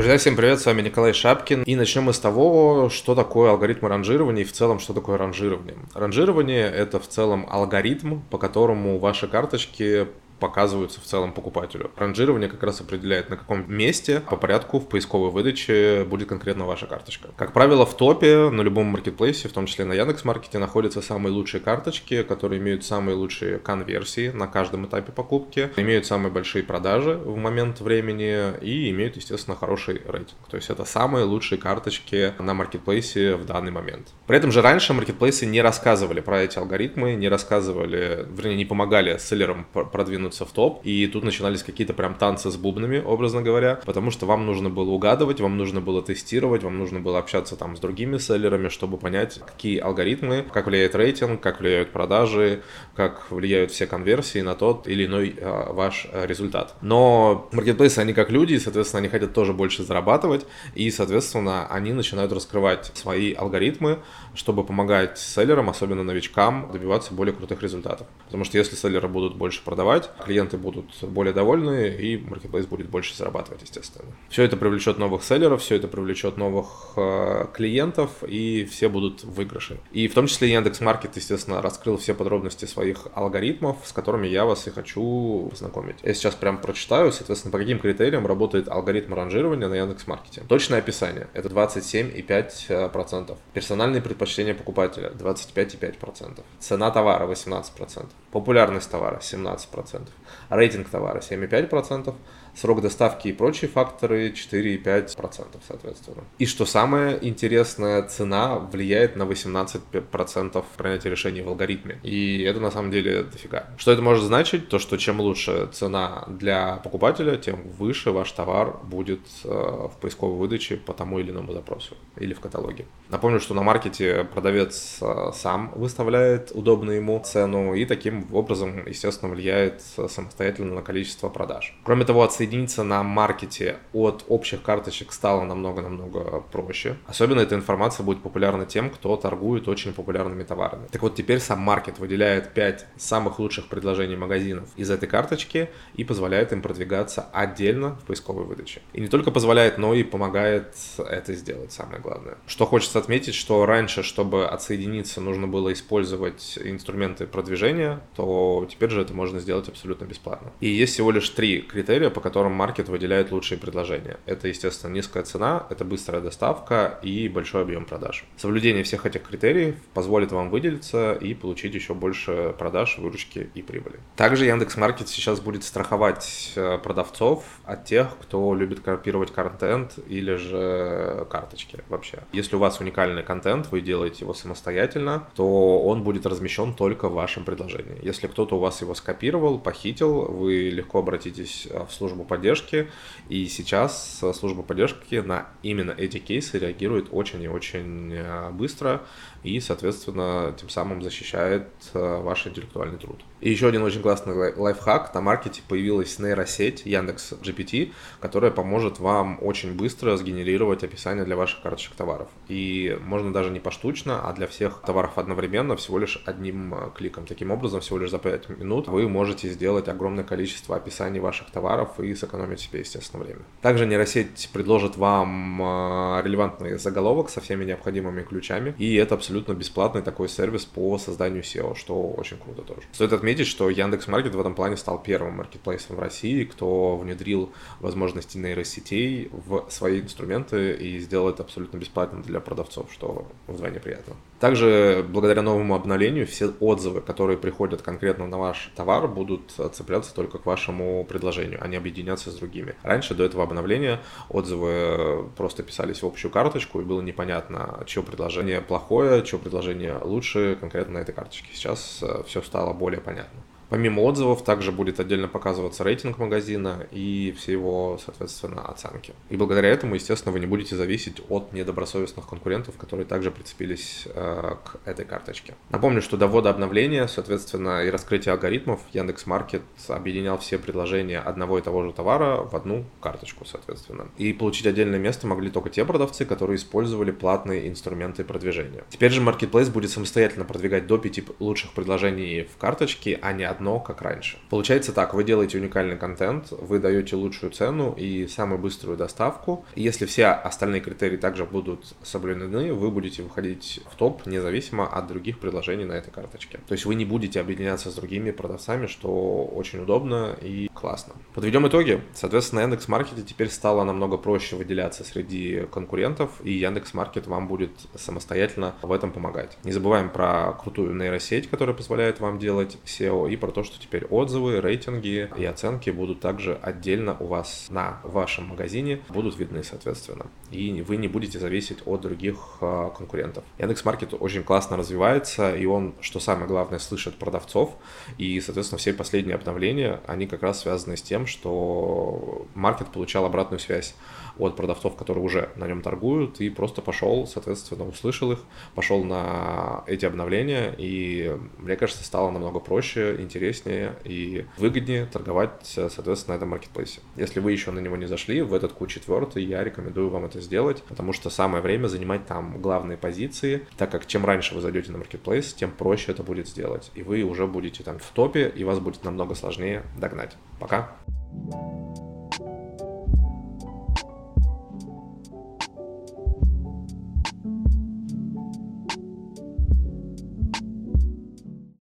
Друзья, всем привет, с вами Николай Шапкин. И начнем мы с того, что такое алгоритм ранжирования и в целом, что такое ранжирование. Ранжирование — это в целом алгоритм, по которому ваши карточки показываются в целом покупателю. Ранжирование как раз определяет, на каком месте по порядку в поисковой выдаче будет конкретно ваша карточка. Как правило, в топе на любом маркетплейсе, в том числе на Яндекс.Маркете, находятся самые лучшие карточки, которые имеют самые лучшие конверсии на каждом этапе покупки, имеют самые большие продажи в момент времени и имеют, естественно, хороший рейтинг. То есть это самые лучшие карточки на маркетплейсе в данный момент. При этом же раньше маркетплейсы не рассказывали про эти алгоритмы, не рассказывали, вернее, не помогали селлерам продвинуть продвинуться в топ, и тут начинались какие-то прям танцы с бубнами, образно говоря, потому что вам нужно было угадывать, вам нужно было тестировать, вам нужно было общаться там с другими селлерами, чтобы понять, какие алгоритмы, как влияет рейтинг, как влияют продажи, как влияют все конверсии на тот или иной а, ваш а, результат. Но маркетплейсы, они как люди, и, соответственно, они хотят тоже больше зарабатывать, и, соответственно, они начинают раскрывать свои алгоритмы, чтобы помогать селлерам, особенно новичкам, добиваться более крутых результатов. Потому что если селлеры будут больше продавать, клиенты будут более довольны, и маркетплейс будет больше зарабатывать, естественно. Все это привлечет новых селлеров, все это привлечет новых э, клиентов, и все будут в выигрыше. И в том числе Яндекс Маркет, естественно, раскрыл все подробности своих алгоритмов, с которыми я вас и хочу познакомить. Я сейчас прям прочитаю, соответственно, по каким критериям работает алгоритм ранжирования на Яндекс Маркете. Точное описание – это 27,5%. Персональные предпочтения покупателя – 25,5%. Цена товара – 18%. Популярность товара – 17% рейтинг товара 7,5%, срок доставки и прочие факторы 4,5% соответственно. И что самое интересное, цена влияет на 18% принятия решений в алгоритме. И это на самом деле дофига. Что это может значить? То, что чем лучше цена для покупателя, тем выше ваш товар будет э, в поисковой выдаче по тому или иному запросу или в каталоге. Напомню, что на маркете продавец э, сам выставляет удобную ему цену и таким образом, естественно, влияет самостоятельно на количество продаж. Кроме того, отсоединиться на маркете от общих карточек стало намного-намного проще. Особенно эта информация будет популярна тем, кто торгует очень популярными товарами. Так вот, теперь сам маркет выделяет 5 самых лучших предложений магазинов из этой карточки и позволяет им продвигаться отдельно в поисковой выдаче. И не только позволяет, но и помогает это сделать, самое главное. Что хочется отметить, что раньше, чтобы отсоединиться, нужно было использовать инструменты продвижения, то теперь же это можно сделать абсолютно бесплатно. И есть всего лишь три критерия, по которым маркет выделяет лучшие предложения. Это, естественно, низкая цена, это быстрая доставка и большой объем продаж. Соблюдение всех этих критериев позволит вам выделиться и получить еще больше продаж, выручки и прибыли. Также Яндекс Маркет сейчас будет страховать э, продавцов от тех, кто любит копировать контент или же карточки вообще. Если у вас уникальный контент, вы делаете его самостоятельно, то он будет размещен только в вашем предложении. Если кто-то у вас его скопировал, похитил, вы легко обратитесь э, в службу поддержки, и сейчас э, служба поддержки на именно эти кейсы реагирует очень и очень э, быстро, и, соответственно, тем самым защищает ваш интеллектуальный труд. И еще один очень классный лайфхак. На маркете появилась нейросеть Яндекс GPT, которая поможет вам очень быстро сгенерировать описание для ваших карточек товаров. И можно даже не поштучно, а для всех товаров одновременно всего лишь одним кликом. Таким образом, всего лишь за 5 минут вы можете сделать огромное количество описаний ваших товаров и сэкономить себе, естественно, время. Также нейросеть предложит вам а, релевантный заголовок со всеми необходимыми ключами, и это абсолютно бесплатный такой сервис по созданию SEO, что очень круто тоже. Стоит отметить, что Яндекс Маркет в этом плане стал первым маркетплейсом в России, кто внедрил возможности нейросетей в свои инструменты и сделал это абсолютно бесплатно для продавцов, что вдвойне приятно. Также благодаря новому обновлению все отзывы, которые приходят конкретно на ваш товар, будут цепляться только к вашему предложению, а не объединяться с другими. Раньше до этого обновления отзывы просто писались в общую карточку, и было непонятно, чье предложение плохое, чье предложение лучше конкретно на этой карточке. Сейчас э, все стало более понятно. Помимо отзывов, также будет отдельно показываться рейтинг магазина и все его, соответственно, оценки. И благодаря этому, естественно, вы не будете зависеть от недобросовестных конкурентов, которые также прицепились э, к этой карточке. Напомню, что до ввода обновления, соответственно, и раскрытия алгоритмов Яндекс.Маркет объединял все предложения одного и того же товара в одну карточку, соответственно. И получить отдельное место могли только те продавцы, которые использовали платные инструменты продвижения. Теперь же Marketplace будет самостоятельно продвигать до 5 лучших предложений в карточке, а не но как раньше. Получается так, вы делаете уникальный контент, вы даете лучшую цену и самую быструю доставку. Если все остальные критерии также будут соблюдены, вы будете выходить в топ независимо от других предложений на этой карточке. То есть вы не будете объединяться с другими продавцами, что очень удобно и классно. Подведем итоги. Соответственно, Яндекс Маркете теперь стало намного проще выделяться среди конкурентов, и Яндекс Маркет вам будет самостоятельно в этом помогать. Не забываем про крутую нейросеть, которая позволяет вам делать SEO, и про то, что теперь отзывы, рейтинги и оценки будут также отдельно у вас на вашем магазине, будут видны, соответственно. И вы не будете зависеть от других а, конкурентов. Яндекс Маркет очень классно развивается, и он, что самое главное, слышит продавцов, и, соответственно, все последние обновления, они как раз связаны с тем, что маркет получал обратную связь от продавцов, которые уже на нем торгуют, и просто пошел, соответственно, услышал их, пошел на эти обновления, и, мне кажется, стало намного проще, интереснее и выгоднее торговать, соответственно, на этом маркетплейсе. Если вы еще на него не зашли, в этот Q4 я рекомендую вам это сделать, потому что самое время занимать там главные позиции, так как чем раньше вы зайдете на маркетплейс, тем проще это будет сделать, и вы уже будете там в топе, и вас будет намного сложнее догнать. Пока! thank you